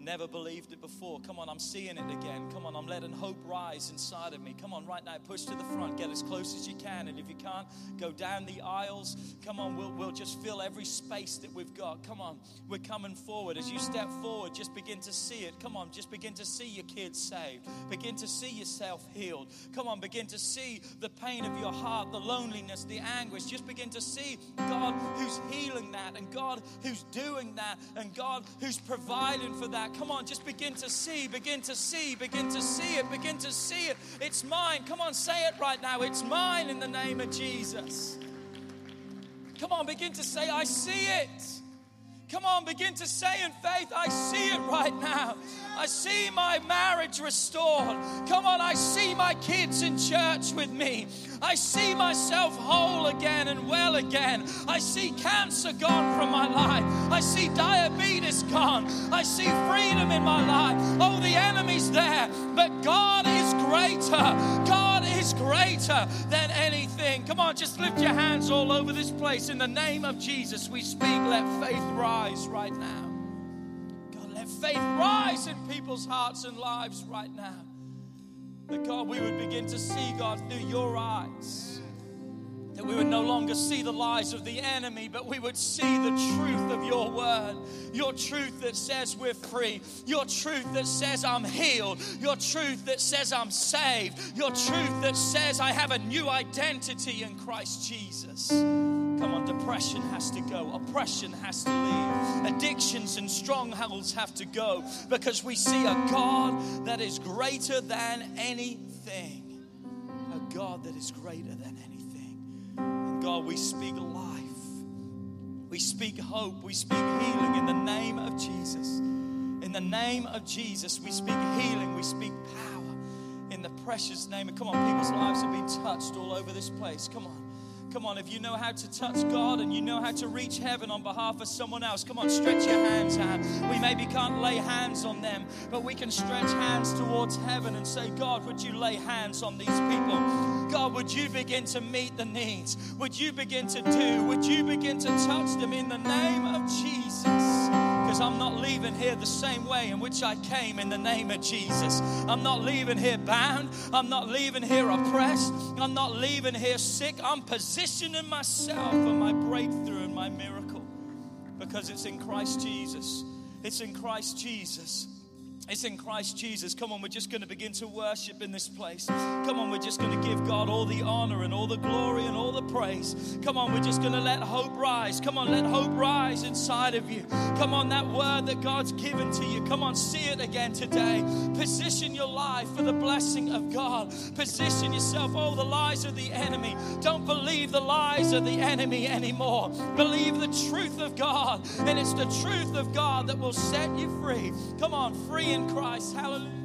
never believed it before. Come on, I'm seeing it again. Come on, I'm letting hope rise inside of me. Come on, right now, push to the front, get as close as you can. And if you can't, go down the aisles. Come on, we'll, we'll just fill every space that we've got. Come on, we're coming forward. As you step forward, just begin to see it. Come on, just begin to see your kids saved. Begin to see yourself healed. Come on, begin to see the pain of your heart, the loneliness, the anguish. Just begin to see God who's healing that, and God who's doing that, and God who's providing for that. Come on, just begin to see, begin to see, begin to see it, begin to see it. It's mine. Come on, say it right now. It's mine in the name of Jesus. Come on, begin to say, I see it. Come on, begin to say in faith, I see it right now. I see my marriage restored. Come on, I see my kids in church with me. I see myself whole again and well again. I see cancer gone from my life. I see diabetes gone. I see freedom in my life. Oh, the enemy's there, but God is greater. God greater than anything. Come on, just lift your hands all over this place. In the name of Jesus, we speak, let faith rise right now. God, let faith rise in people's hearts and lives right now. That God, we would begin to see God through your eyes. That we would no longer see the lies of the enemy, but we would see the truth of your word. Your truth that says we're free. Your truth that says I'm healed. Your truth that says I'm saved. Your truth that says I have a new identity in Christ Jesus. Come on, depression has to go, oppression has to leave, addictions and strongholds have to go because we see a God that is greater than anything. A God that is greater than anything. God, we speak life, we speak hope, we speak healing in the name of Jesus. In the name of Jesus, we speak healing, we speak power in the precious name. And come on, people's lives have been touched all over this place. Come on. Come on, if you know how to touch God and you know how to reach heaven on behalf of someone else, come on, stretch your hands out. We maybe can't lay hands on them, but we can stretch hands towards heaven and say, God, would you lay hands on these people? God, would you begin to meet the needs? Would you begin to do? Would you begin to touch them in the name of Jesus? because I'm not leaving here the same way in which I came in the name of Jesus. I'm not leaving here bound. I'm not leaving here oppressed. I'm not leaving here sick. I'm positioning myself for my breakthrough and my miracle because it's in Christ Jesus. It's in Christ Jesus. It's in Christ Jesus. Come on, we're just going to begin to worship in this place. Come on, we're just going to give God all the honor and all the glory and all the praise. Come on, we're just going to let hope rise. Come on, let hope rise inside of you. Come on, that word that God's given to you. Come on, see it again today. Position your life for the blessing of God. Position yourself. Oh, the lies of the enemy. Don't believe the lies of the enemy anymore. Believe the truth of God. And it's the truth of God that will set you free. Come on, free in Christ. Hallelujah.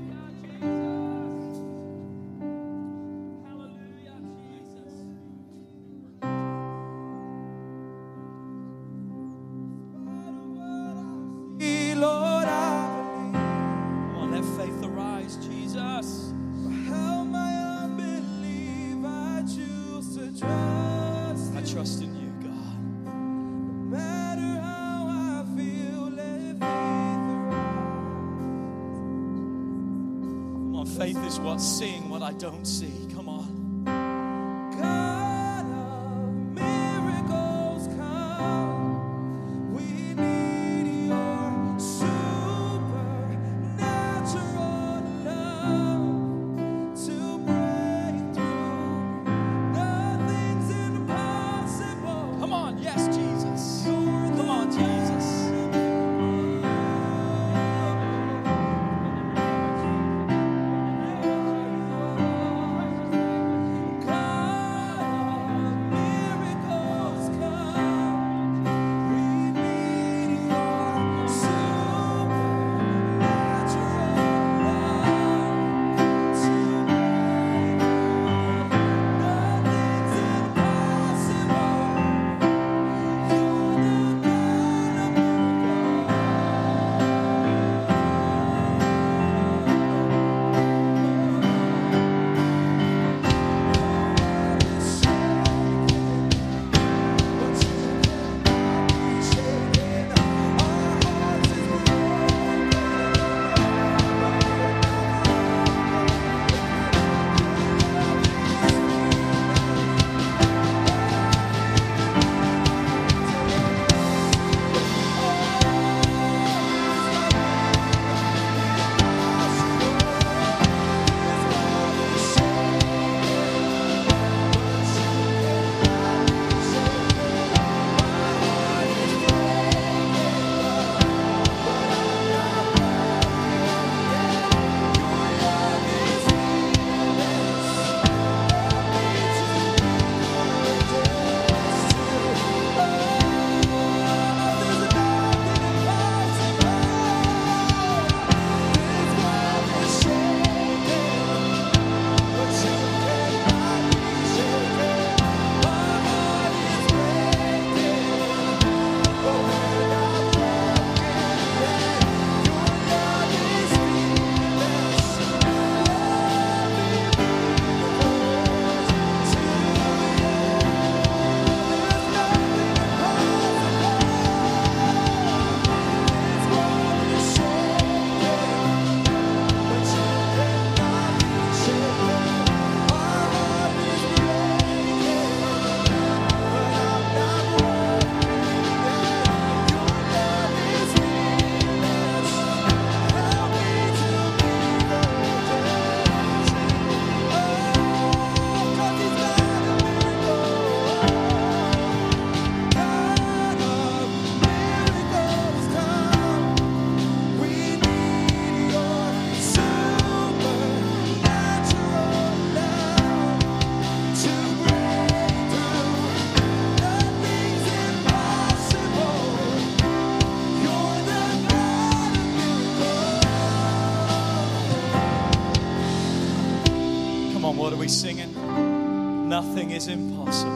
We singing? Nothing is impossible.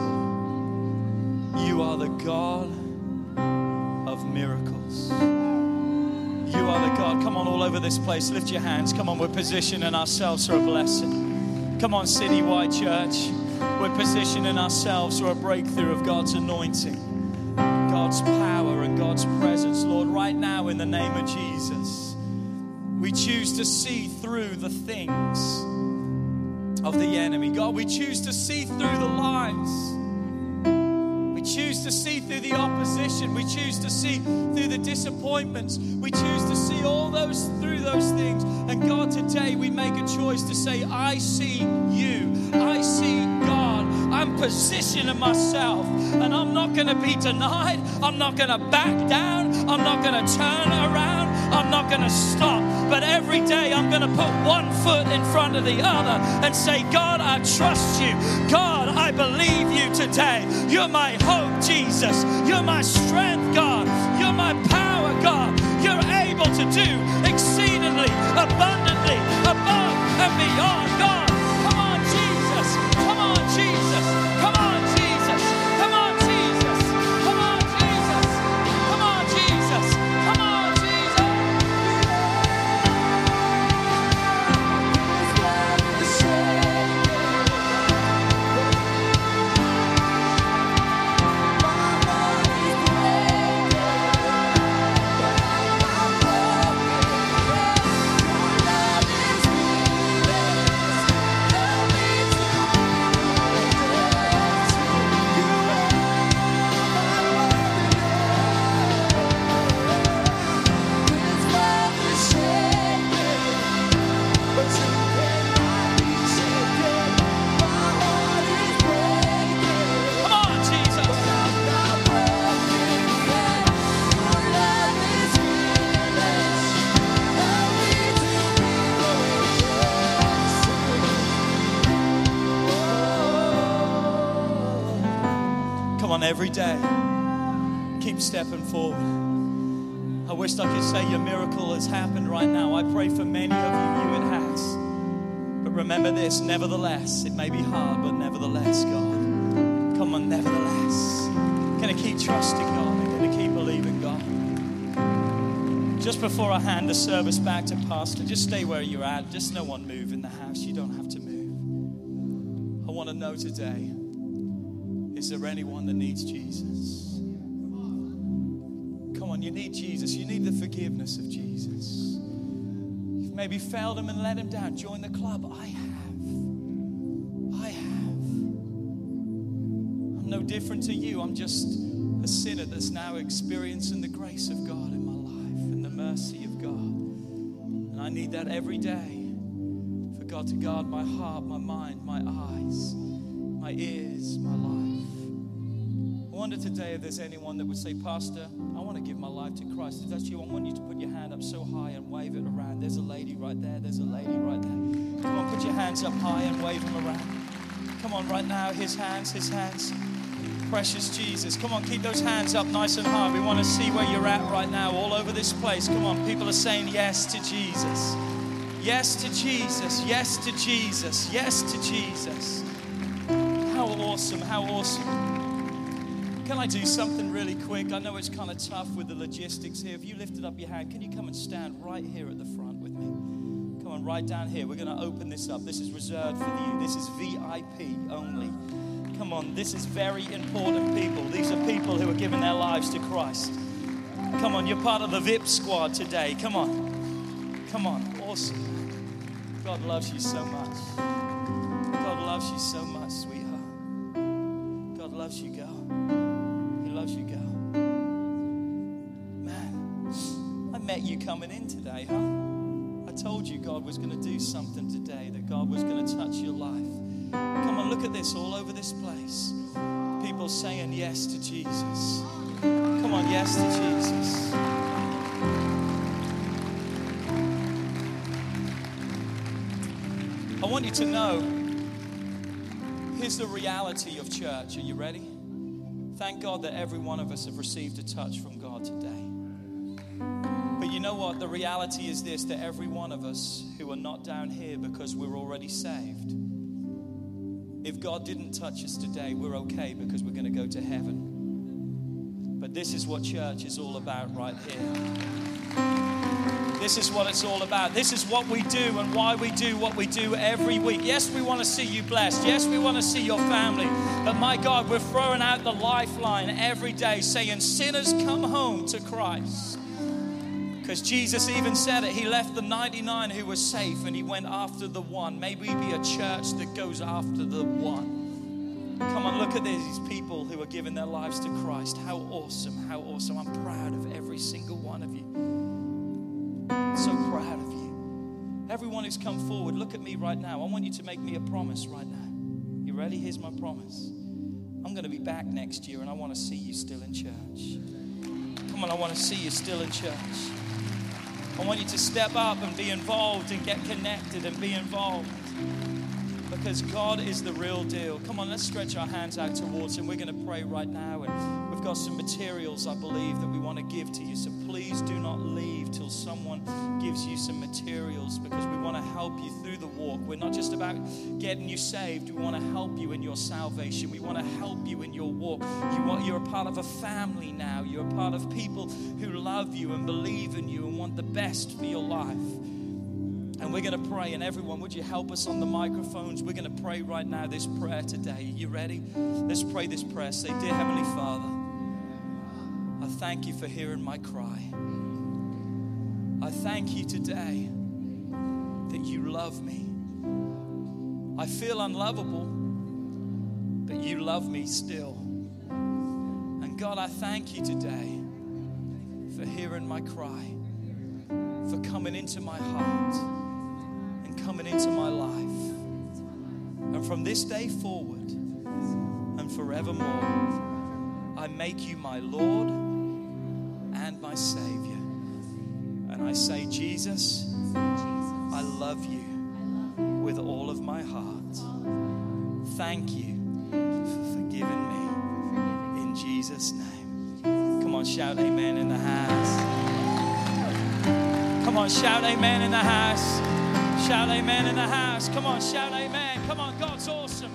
You are the God of miracles. You are the God. Come on, all over this place, lift your hands. Come on, we're positioning ourselves for a blessing. Come on, Citywide Church. We're positioning ourselves for a breakthrough of God's anointing, God's power, and God's presence. Lord, right now, in the name of Jesus, we choose to see through the things of the enemy. God, we choose to see through the lies. We choose to see through the opposition. We choose to see through the disappointments. We choose to see all those through those things. And God, today we make a choice to say, I see you. I see God. I'm positioning myself and I'm not going to be denied. I'm not going to back down. I'm not going to turn around. I'm not going to stop. But every day I'm going to put one foot in front of the other and say, God, I trust you. God, I believe you today. You're my hope, Jesus. You're my strength, God. You're my power, God. You're able to do exceedingly, abundantly, above and beyond, God. I could say your miracle has happened right now. I pray for many of you, it has. But remember this, nevertheless, it may be hard, but nevertheless, God. Come on, nevertheless. Gonna keep trusting God and gonna keep believing God. Just before I hand the service back to Pastor, just stay where you're at. Just no one move in the house. You don't have to move. I want to know today is there anyone that needs Jesus? You need Jesus. You need the forgiveness of Jesus. You've maybe failed him and let him down. Join the club. I have. I have. I'm no different to you. I'm just a sinner that's now experiencing the grace of God in my life and the mercy of God. And I need that every day for God to guard my heart, my mind, my eyes, my ears, my life. Wonder today if there's anyone that would say, Pastor, I want to give my life to Christ. If that's you, I want you to put your hand up so high and wave it around. There's a lady right there. There's a lady right there. Come on, put your hands up high and wave them around. Come on, right now, his hands, his hands. Precious Jesus. Come on, keep those hands up nice and high. We want to see where you're at right now, all over this place. Come on, people are saying yes to Jesus. Yes to Jesus. Yes to Jesus. Yes to Jesus. How awesome. How awesome. Can I do something really quick? I know it's kind of tough with the logistics here. If you lifted up your hand, can you come and stand right here at the front with me? Come on, right down here. We're going to open this up. This is reserved for you. This is VIP only. Come on, this is very important people. These are people who are giving their lives to Christ. Come on, you're part of the VIP squad today. Come on. Come on. Awesome. God loves you so much. God loves you so much, you coming in today, huh? I told you God was going to do something today, that God was going to touch your life. Come on, look at this all over this place. People saying yes to Jesus. Come on, yes to Jesus. I want you to know here's the reality of church. Are you ready? Thank God that every one of us have received a touch from God today. You know what? The reality is this that every one of us who are not down here because we're already saved, if God didn't touch us today, we're okay because we're going to go to heaven. But this is what church is all about right here. This is what it's all about. This is what we do and why we do what we do every week. Yes, we want to see you blessed. Yes, we want to see your family. But my God, we're throwing out the lifeline every day saying, Sinners, come home to Christ. Because Jesus even said it. He left the 99 who were safe and he went after the one. May we be a church that goes after the one. Come on, look at these people who are giving their lives to Christ. How awesome, how awesome. I'm proud of every single one of you. So proud of you. Everyone who's come forward, look at me right now. I want you to make me a promise right now. You ready? Here's my promise. I'm going to be back next year and I want to see you still in church. Come on, I want to see you still in church. I want you to step up and be involved and get connected and be involved because God is the real deal. Come on, let's stretch our hands out towards Him. We're going to pray right now, and we've got some materials, I believe, that we want to give to you. So please do not leave till someone gives you some materials because we want to help you through the walk. We're not just about getting you saved, we want to help you in your salvation. We want to help you in your walk. You want, you're a part of a family now, you're a part of people who love you and believe in you and want the best for your life. And we're going to pray. And everyone, would you help us on the microphones? We're going to pray right now this prayer today. You ready? Let's pray this prayer. Say, Dear Heavenly Father, I thank you for hearing my cry. I thank you today that you love me. I feel unlovable, but you love me still. And God, I thank you today for hearing my cry, for coming into my heart and coming into my life. And from this day forward and forevermore, I make you my Lord and my Savior. And I say, Jesus, I love you with all of my heart. Thank you for forgiving me in Jesus' name. Come on, shout amen in the house. Come on, shout amen in the house. Shout amen in the house. Come on, shout amen. Come on, God's awesome.